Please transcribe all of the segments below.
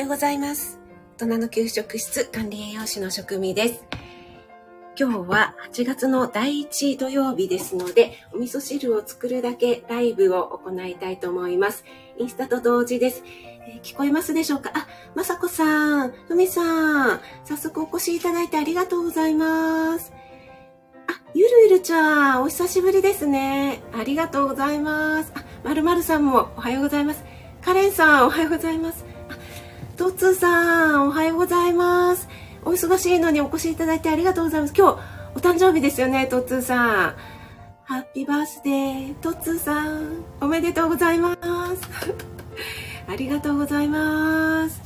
はようございます。大人の給食室管理栄養士の職味です。今日は8月の第1土曜日ですので、お味噌汁を作るだけライブを行いたいと思います。インスタと同時です。えー、聞こえますでしょうか？あ、まさこさん、ふみさん、早速お越しいただいてありがとうございます。あ、ゆるゆるちゃん、お久しぶりですね。ありがとうございます。あ、まるまるさんもおはようございます。カレンさん、おはようございます。トツさん、おはようございます。お忙しいのにお越しいただいてありがとうございます。今日、お誕生日ですよね、トツさん。ハッピーバースデー、トツさん、おめでとうございます。ありがとうございます。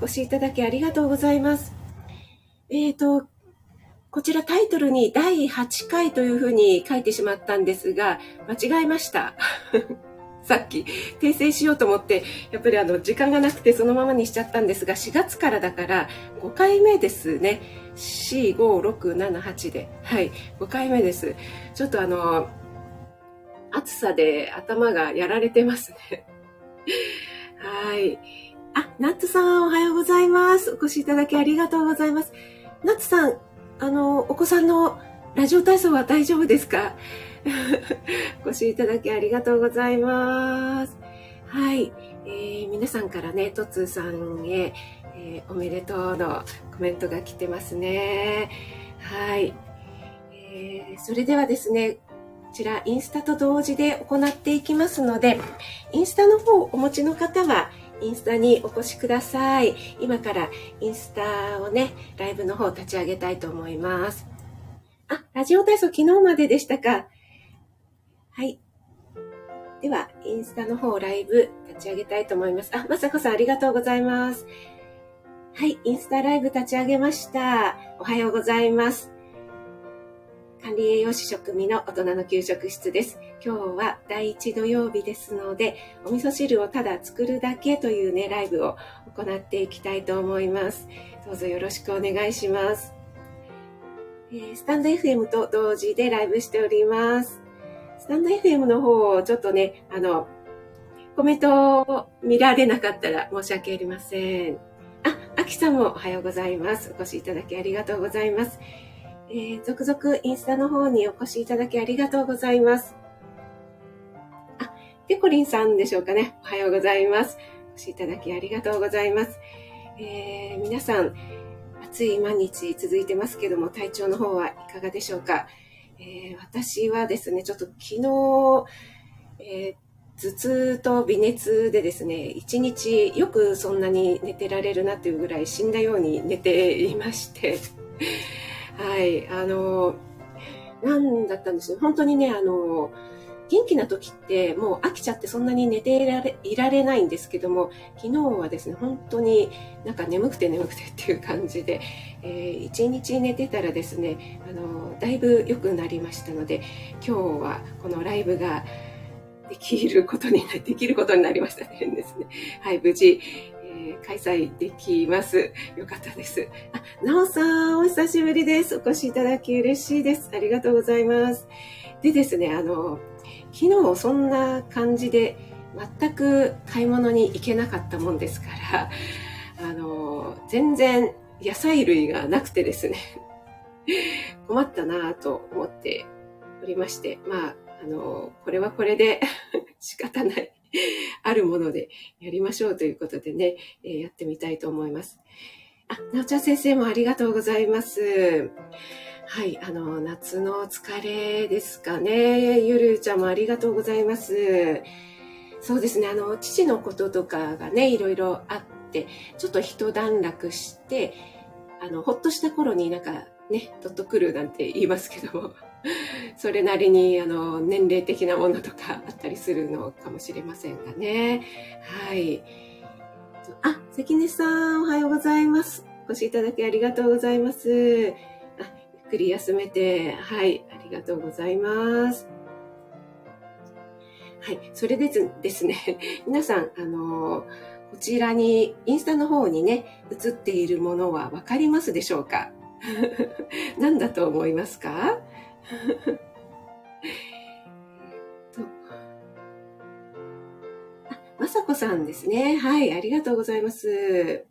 お越しいただきありがとうございます。えっ、ー、と、こちらタイトルに第8回というふうに書いてしまったんですが、間違えました。さっき訂正しようと思って、やっぱりあの時間がなくてそのままにしちゃったんですが、4月からだから5回目ですね。4、5、6、7、8で。はい、5回目です。ちょっとあの、暑さで頭がやられてますね。はい。あ、ナッツさんおはようございます。お越しいただきありがとうございます。ナッツさん、あの、お子さんのラジオ体操は大丈夫ですか？お越しいただきありがとうございます。はい。えー、皆さんからね、トツさんへ、えー、おめでとうのコメントが来てますね。はい。えー、それではですね、こちらインスタと同時で行っていきますので、インスタの方をお持ちの方は、インスタにお越しください。今からインスタをね、ライブの方を立ち上げたいと思います。あ、ラジオ体操昨日まででしたか？はい。では、インスタの方ライブ立ち上げたいと思います。あ、まさこさんありがとうございます。はい、インスタライブ立ち上げました。おはようございます。管理栄養士食味の大人の給食室です。今日は第1土曜日ですので、お味噌汁をただ作るだけというね、ライブを行っていきたいと思います。どうぞよろしくお願いします。えー、スタンド FM と同時でライブしております。スタンド FM の方を、ちょっとね、あの、コメントを見られなかったら申し訳ありません。あ、あきさんもおはようございます。お越しいただきありがとうございます。えー、続々インスタの方にお越しいただきありがとうございます。あ、ペコリンさんでしょうかね。おはようございます。お越しいただきありがとうございます。えー、皆さん、暑い毎日続いてますけども、体調の方はいかがでしょうか。えー、私はですね、ちょっと昨日、えー、頭痛と微熱でですね、一日よくそんなに寝てられるなっていうぐらい死んだように寝ていまして、はい、あの、なんだったんですよ。本当にね、あの、元気な時ってもう飽きちゃってそんなに寝ていられいられないんですけども、昨日はですね、本当になんか眠くて眠くてっていう感じで、えー、1日寝てたらですね、あの、だいぶ良くなりましたので、今日はこのライブができることにな、できることになりましたね。ですね。はい、無事、えー、開催できます。よかったです。あ、なおさん、お久しぶりです。お越しいただき嬉しいです。ありがとうございます。でですね、あの、昨日そんな感じで全く買い物に行けなかったもんですから、あの、全然野菜類がなくてですね、困ったなぁと思っておりまして、まあ、あの、これはこれで 仕方ない、あるものでやりましょうということでね、えー、やってみたいと思います。あ、なおちゃん先生もありがとうございます。はい、あの、夏の疲れですかね。ゆるちゃんもありがとうございます。そうですね、あの、父のこととかがね、いろいろあって、ちょっと一段落して、あの、ほっとした頃になんかね、ドッとくるなんて言いますけども、それなりに、あの、年齢的なものとかあったりするのかもしれませんがね。はい。あ、関根さん、おはようございます。お越しいただきありがとうございます。っくり休めて、はい、ありがとうございます。はい、それでですね、皆さん、あのこちらに、インスタの方にね、映っているものはわかりますでしょうか？何だと思いますか？まさこさんですね。はい、ありがとうございます。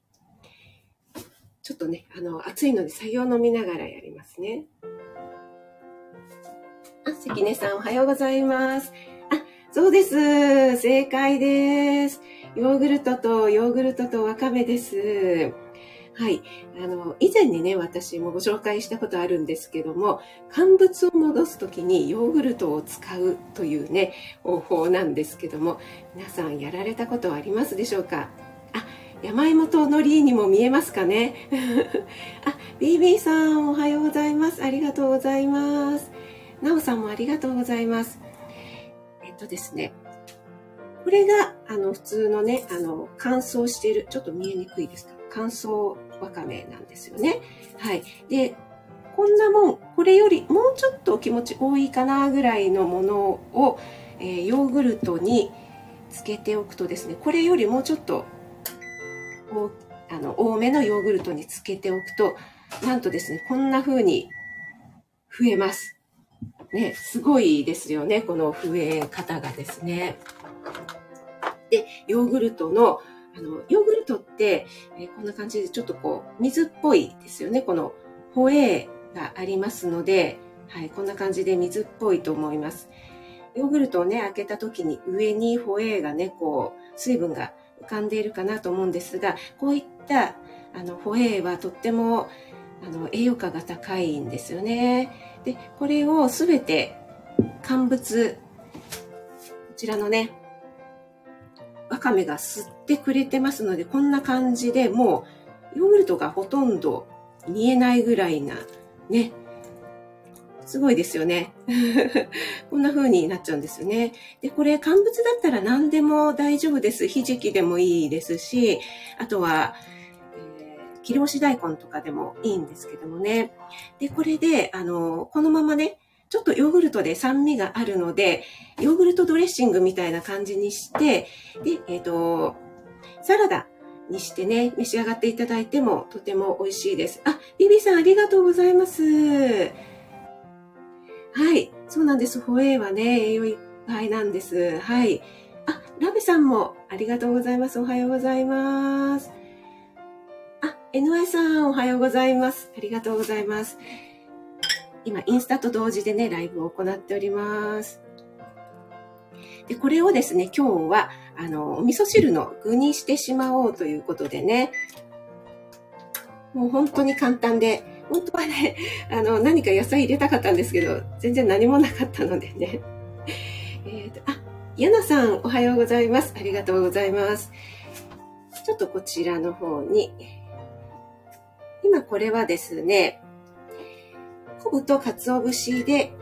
ちょっとね、あの、暑いので作業飲みながらやりますね。あ、関根さんおはようございます。あ、そうです。正解です。ヨーグルトとヨーグルトとわかめです。はい。あの、以前にね、私もご紹介したことあるんですけども、乾物を戻すときにヨーグルトを使うというね、方法なんですけども、皆さんやられたことはありますでしょうか？あ、山芋と海苔にも見えますかね？あ、BB さんおはようございます。ありがとうございます。なおさんもありがとうございます。えっとですね、これが、あの、普通のね、あの、乾燥している、ちょっと見えにくいですか？乾燥わかめなんですよね。はい。で、こんなもん、これよりもうちょっと気持ち多いかなぐらいのものを、えー、ヨーグルトにつけておくとですね、これよりもうちょっとあの多めのヨーグルトにつけておくと、なんとですね、こんな風に増えます。ね、すごいですよね、この増え方がですね。で、ヨーグルトのあの、ヨーグルトって、え、こんな感じでちょっとこう、水っぽいですよね。このホエーがありますので、はい、こんな感じで水っぽいと思います。ヨーグルトをね、開けた時に上にホエーがね、こう、水分が浮かんでいるかなと思うんですが、こういったあのホエーはとってもあの栄養価が高いんですよね。で、これをすべて乾物、こちらのね、わかめが吸ってくれてますので、こんな感じでもうヨーグルトがほとんど見えないぐらいな、ね。すごいですよね。こんな風になっちゃうんですよね。で、これ乾物だったら何でも大丈夫です。ひじきでもいいですし、あとは、えー、切り干し大根とかでもいいんですけどもね。で、これで、あの、このままね、ちょっとヨーグルトで酸味があるので、ヨーグルトドレッシングみたいな感じにして、で、えっ、ー、と、サラダにしてね、召し上がっていただいてもとても美味しいです。あ、ビビさんありがとうございます。はい、そうなんです。ホエーはね、栄養いっぱいなんです。はい。あ、ラベさんもありがとうございます。おはようございます。あ、NY さんおはようございます。ありがとうございます。今、インスタと同時でね、ライブを行っております。で、これをですね、今日は、あの、お味噌汁の具にしてしまおうということでね、もう本当に簡単で、本当はね、あの、何か野菜入れたかったんですけど、全然何もなかったのでね。えっ、と、あ、ヤナさん、おはようございます。ありがとうございます。ちょっとこちらの方に、今これはですね、昆布と鰹節で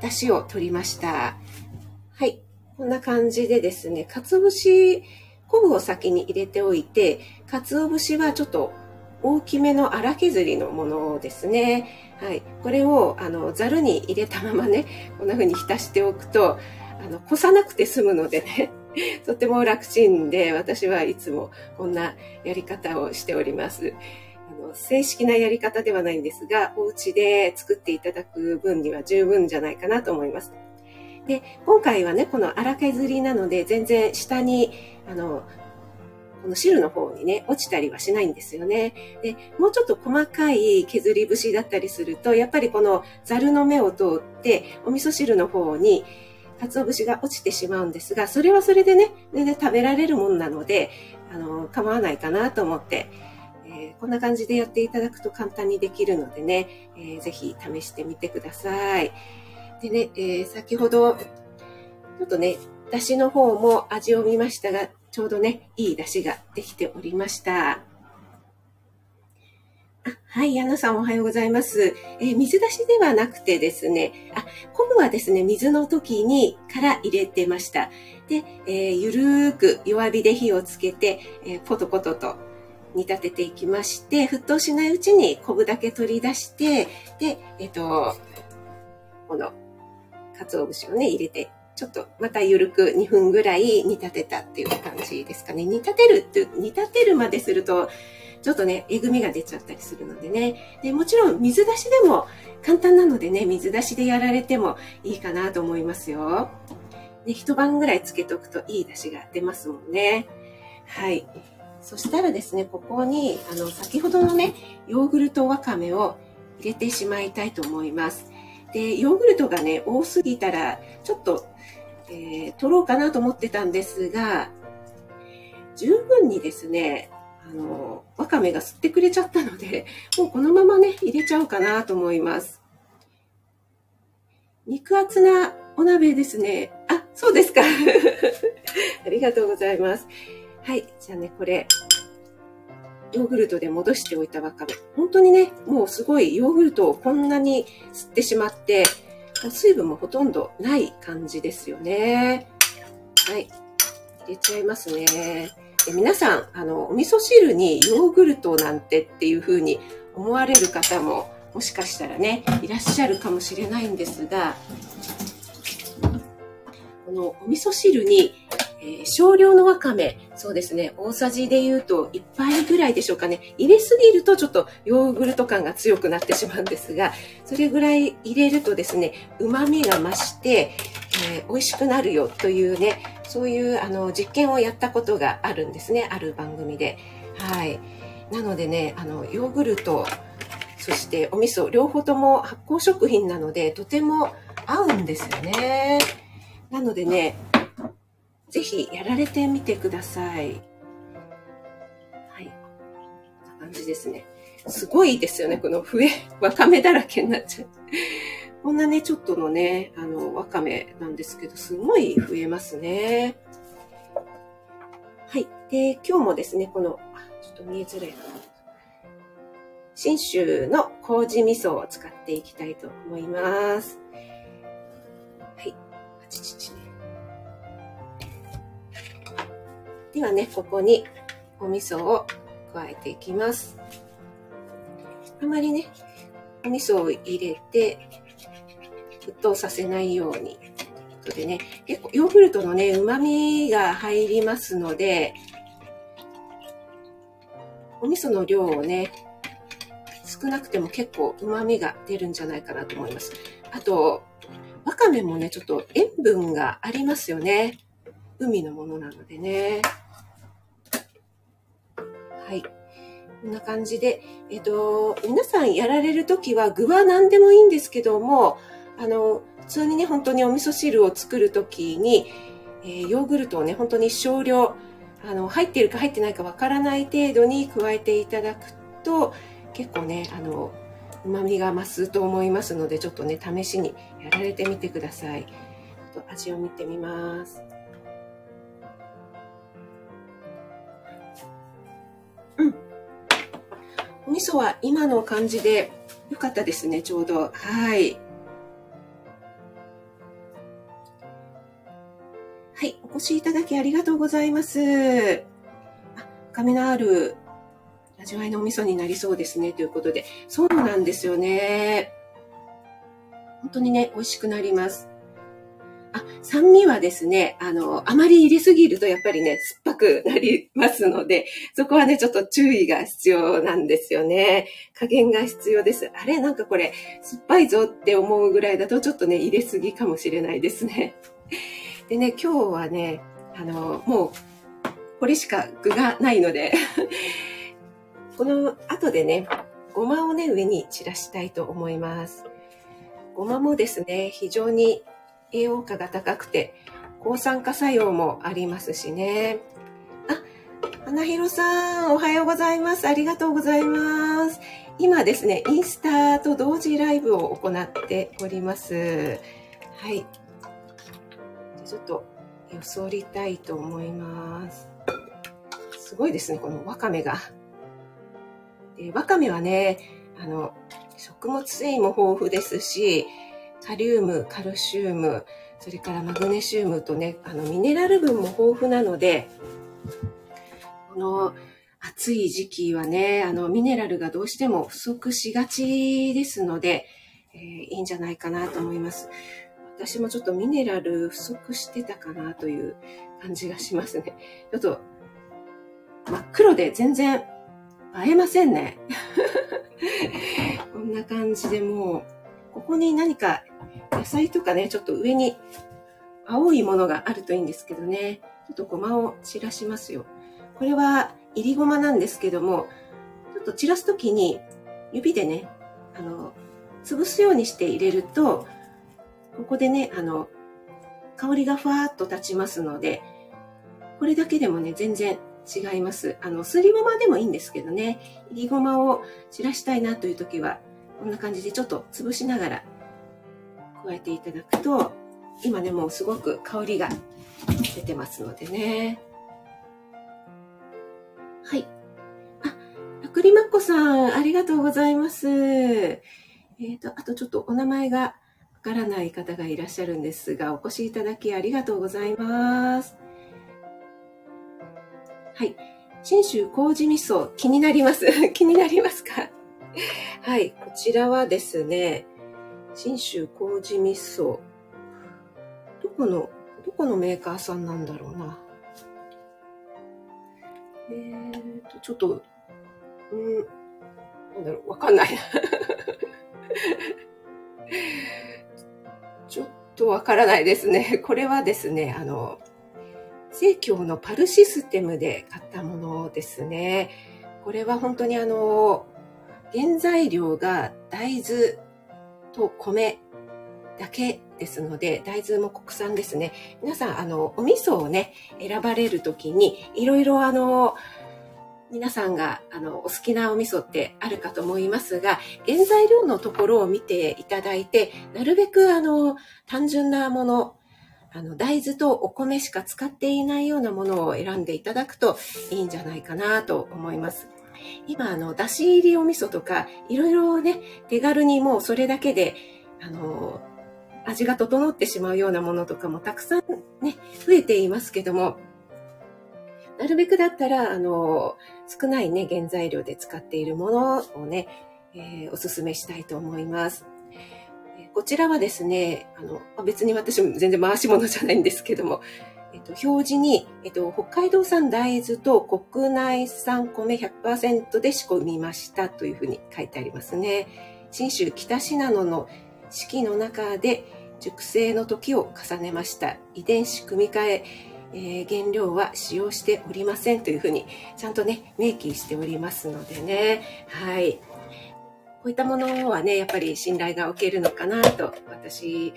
出汁を取りました。はい。こんな感じでですね、鰹節、昆布を先に入れておいて、鰹節はちょっと大きめの荒削りのものですね。はい。これを、あの、ざるに入れたままね、こんな風に浸しておくと、あの、こさなくて済むのでね、とても楽ちんで、私はいつもこんなやり方をしております。あの正式なやり方ではないんですが、お家で作っていただく分には十分じゃないかなと思います。で、今回はね、この荒削りなので、全然下に、あの、この汁の方にね、落ちたりはしないんですよね。で、もうちょっと細かい削り節だったりすると、やっぱりこのザルの目を通って、お味噌汁の方に、鰹節が落ちてしまうんですが、それはそれでね、全然食べられるもんなので、あの、構わないかなと思って、えー、こんな感じでやっていただくと簡単にできるのでね、えー、ぜひ試してみてください。でね、えー、先ほど、ちょっとね、だしの方も味を見ましたが、ちょうどね、いいだしができておりました。あはい、矢野さんおはようございます。えー、水出しではなくてですね、あ、昆布はですね、水の時にから入れてました。で、えー、ゆるーく弱火で火をつけて、えー、ポトポトと煮立てていきまして、沸騰しないうちに昆布だけ取り出して、で、えっと、この、鰹節をね、入れて、ちょっとまたゆるく2分ぐらい煮立てたっていう感じですかね。煮立てるって、煮立てるまですると、ちょっとね、えぐみが出ちゃったりするのでね。で、もちろん水出しでも簡単なのでね、水出しでやられてもいいかなと思いますよ。ね、一晩ぐらいつけておくといい出汁が出ますもんね。はい。そしたらですね、ここに、あの、先ほどのね、ヨーグルトわかめを入れてしまいたいと思います。で、ヨーグルトがね、多すぎたら、ちょっと、えー、取ろうかなと思ってたんですが、十分にですね、あの、わかめが吸ってくれちゃったので、もうこのままね、入れちゃおうかなと思います。肉厚なお鍋ですね。あ、そうですか。ありがとうございます。はい。じゃあね、これ、ヨーグルトで戻しておいたわかめ。本当にね、もうすごいヨーグルトをこんなに吸ってしまって、水分もほとんどない感じですよね。はい。入れちゃいますね。で皆さん、あの、お味噌汁にヨーグルトなんてっていう風に思われる方ももしかしたらね、いらっしゃるかもしれないんですが、このお味噌汁に、えー、少量のわかめ、そうですね、大さじで言うと1杯ぐらいでしょうかね。入れすぎるとちょっとヨーグルト感が強くなってしまうんですが、それぐらい入れるとですね、旨味が増して、えー、美味しくなるよというね、そういうあの実験をやったことがあるんですね、ある番組で。はい。なのでね、あの、ヨーグルト、そしてお味噌、両方とも発酵食品なので、とても合うんですよね。なのでね、ぜひやられてみてください。はい。こんな感じですね。すごいですよね、この笛、わかめだらけになっちゃう。こんなね、ちょっとのね、あの、わかめなんですけど、すごい増えますね。はい。で、今日もですね、この、ちょっと見えづらいかな。信州の麹味噌を使っていきたいと思います。はい。ちちちではね、ここにお味噌を加えていきます。あまりね、お味噌を入れて、沸騰させないように。とでね、結構ヨーグルトのね、旨味が入りますので、お味噌の量をね、少なくても結構旨味が出るんじゃないかなと思います。あと、わかめもね、ちょっと塩分がありますよね。海のものなのでね。はい。こんな感じで、えっと、皆さんやられるときは具は何でもいいんですけども、あの、普通にね、本当にお味噌汁を作るときに、えー、ヨーグルトをね、本当に少量、あの、入ってるか入ってないかわからない程度に加えていただくと、結構ねあの旨味が増すと思いますのでちょっとね試しにやられてみてくださいと味を見てみます味噌は今の感じで良かったですねちょうどはいはい、お越しいただきありがとうございます。あ、深みのある味わいのお味噌になりそうですね。ということで。そうなんですよね。本当にね、美味しくなります。あ、酸味はですね、あの、あまり入れすぎるとやっぱりね、酸っくなりますので、そこはね、ちょっと注意が必要なんですよね。加減が必要です。あれなんかこれ、酸っぱいぞって思うぐらいだとちょっとね、入れすぎかもしれないですね。でね、今日はね、あの、もう、これしか具がないので この後でね、ごまをね、上に散らしたいと思います。ごまもですね、非常に栄養価が高くて、抗酸化作用もありますしね。花広さん、おはようございます。ありがとうございます。今ですね、インスタと同時ライブを行っております。はい。ちょっと、よそりたいと思います。すごいですね、このわかめが。でわかめはね、あの、食物繊維も豊富ですし、カリウム、カルシウム、それからマグネシウムとね、あの、ミネラル分も豊富なので、の暑い時期はね、あの、ミネラルがどうしても不足しがちですので、えー、いいんじゃないかなと思います。私もちょっとミネラル不足してたかなという感じがしますね。ちょっと真っ黒で全然映えませんね。こんな感じでもう、ここに何か野菜とかね、ちょっと上に青いものがあるといいんですけどね。ちょっとごまを散らしますよ。これは、いりごまなんですけども、ちょっと散らすときに、指でね、あの、潰すようにして入れると、ここでね、あの、香りがふわーっと立ちますので、これだけでもね、全然違います。あの、すりごまでもいいんですけどね、いりごまを散らしたいなという時は、こんな感じでちょっと潰しながら加えていただくと、今ね、もうすごく香りが出てますのでね。あ、あくりまっこさん、ありがとうございます。えっ、ー、と、あとちょっとお名前がわからない方がいらっしゃるんですが、お越しいただきありがとうございます。はい。信州麹味噌、気になります。気になりますか？はい。こちらはですね、信州麹味噌。どこの、どこのメーカーさんなんだろうな。えーと、ちょっと、うん、なんだろう、わかんない。ちょっとわからないですね。これはですね、あの、生協のパルシステムで買ったものですね。これは本当にあの、原材料が大豆と米だけですので、大豆も国産ですね。皆さん、あの、お味噌をね、選ばれるときに、いろいろあの、皆さんがあのお好きなお味噌ってあるかと思いますが、原材料のところを見ていただいて、なるべくあの単純なもの、あの大豆とお米しか使っていないようなものを選んでいただくといいんじゃないかなと思います。今、あの、だし入りお味噌とか、いろいろね、手軽にもうそれだけで、あの、味が整ってしまうようなものとかもたくさんね、増えていますけども、なるべくだったら、あの、少ないね、原材料で使っているものをね、えー、おすすめしたいと思います。こちらはですね、あの、別に私も全然回し物じゃないんですけども、えっと、表示に、えっと、北海道産大豆と国内産米100%で仕込みましたというふうに書いてありますね。信州北信濃の四季の中で熟成の時を重ねました。遺伝子組み換え、えー、原料は使用しておりませんというふうにちゃんとね、明記しておりますのでね。はい。こういったものはね、やっぱり信頼がおけるのかなと私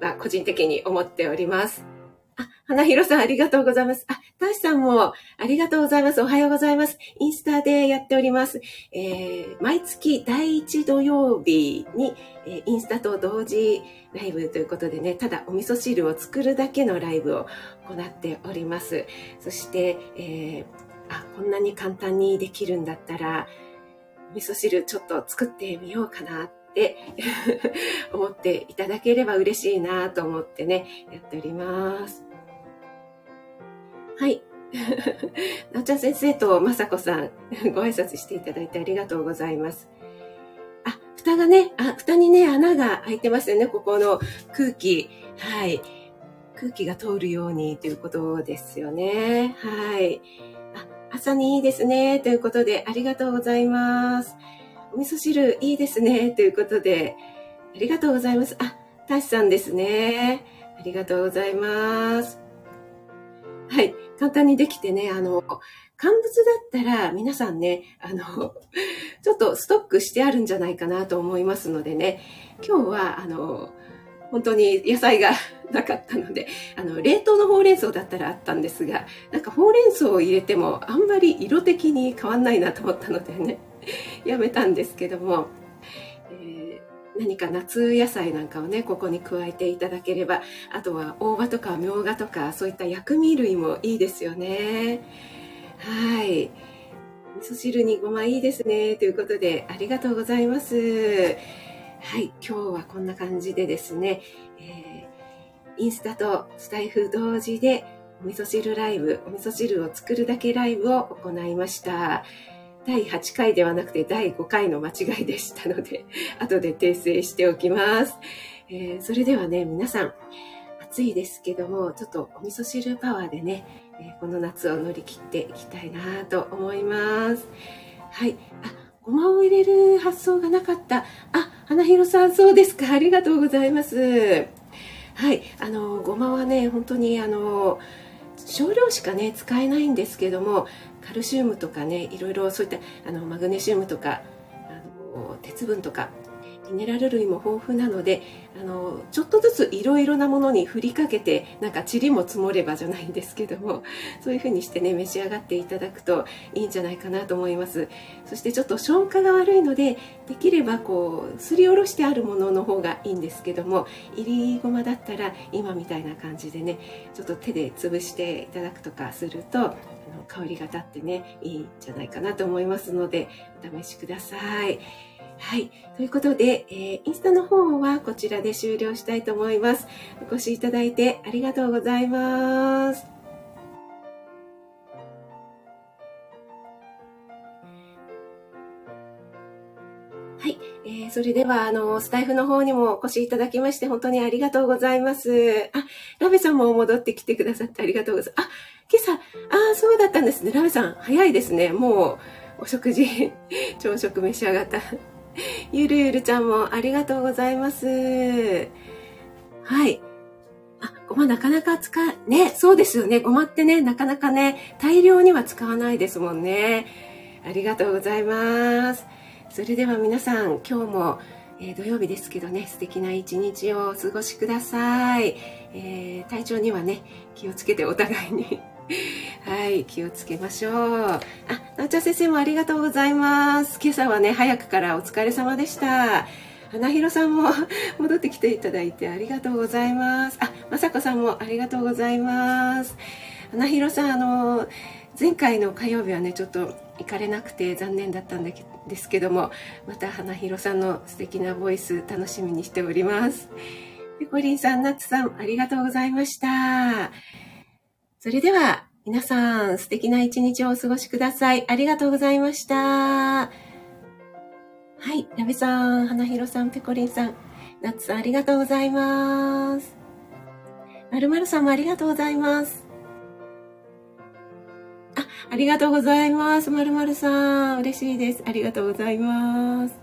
は個人的に思っております。あ、花広さんありがとうございます。あ、たしさんもありがとうございます。おはようございます。インスタでやっております。えー、毎月第1土曜日に、え、インスタと同時ライブということでね、ただお味噌汁を作るだけのライブを行っております。そして、えー、あ、こんなに簡単にできるんだったら、お味噌汁ちょっと作ってみようかな 思っていただければ嬉しいなと思ってね、やっております。はい。なおちゃん先生とまさこさん、ご挨拶していただいてありがとうございます。あ、蓋がね、あ、蓋にね、穴が開いてますよね、ここの空気。はい。空気が通るようにということですよね。はい。あ、朝にいいですね、ということで、ありがとうございます。お味噌汁いいですね。ということで、ありがとうございます。あ、タシさんですね。ありがとうございます。はい。簡単にできてね、あの、乾物だったら皆さんね、あの、ちょっとストックしてあるんじゃないかなと思いますのでね、今日は、あの、本当に野菜がなかったので、あの、冷凍のほうれん草だったらあったんですが、なんかほうれん草を入れてもあんまり色的に変わんないなと思ったのでね、やめたんですけども、えー、何か夏野菜なんかをね、ここに加えていただければ、あとは大葉とかみょうがとか、そういった薬味類もいいですよね。はい。味噌汁にごまいいですね。ということで、ありがとうございます。はい。今日はこんな感じでですね、えー、インスタとスタイフ同時で、お味噌汁ライブ、お味噌汁を作るだけライブを行いました。第8回ではなくて第5回の間違いでしたので、後で訂正しておきます。えー、それではね、皆さん、暑いですけども、ちょっとお味噌汁パワーでね、えー、この夏を乗り切っていきたいなと思います。はい。あ、ごまを入れる発想がなかった。あ、花広さん、そうですか。ありがとうございます。はいあのごまはね本当にあの少量しかね使えないんですけどもカルシウムとかねいろいろそういったあのマグネシウムとかあの鉄分とかミネラル類も豊富なのであのちょっとずついろいろなものに振りかけてなんか塵も積もればじゃないんですけどもそういう風にしてね召し上がっていただくといいんじゃないかなと思います。そしてちょっと消化が悪いのでできればこうすりおろしてあるものの方がいいんですけどもいりごまだったら今みたいな感じでねちょっと手で潰していただくとかすると香りが立ってねいいんじゃないかなと思いますのでお試しください。はい。ということで、えー、インスタの方はこちらで終了したいと思います。お越しいただいてありがとうございます。それでは、あの、スタイフの方にもお越しいただきまして、本当にありがとうございます。あ、ラベさんも戻ってきてくださってありがとうございます。あ、今朝、あ、そうだったんですね。ラベさん、早いですね。もう、お食事、朝食召し上がった。ゆるゆるちゃんもありがとうございます。はい。あ、ごまなかなか使う、ね、そうですよね。ごまってね、なかなかね、大量には使わないですもんね。ありがとうございます。それでは皆さん、今日も、えー、土曜日ですけどね、素敵な一日をお過ごしください。えー、体調にはね、気をつけてお互いに はい、気をつけましょう。あ、なおちゃん先生もありがとうございます。今朝はね、早くからお疲れ様でした。花広さんも 戻ってきていただいてありがとうございます。あ、まさこさんもありがとうございます。花広さん、あの、前回の火曜日はね、ちょっと行かれなくて残念だったんですけども、また花広さんの素敵なボイス楽しみにしております。ペコリンさん、ナツさん、ありがとうございました。それでは、皆さん、素敵な一日をお過ごしください。ありがとうございました。はい、なべさん、花ひろさん、ペコリンさん、ナツさん、ありがとうございます。まるまるさんもありがとうございます。あ、りがとうございます。まるまるさん、嬉しいです。ありがとうございます。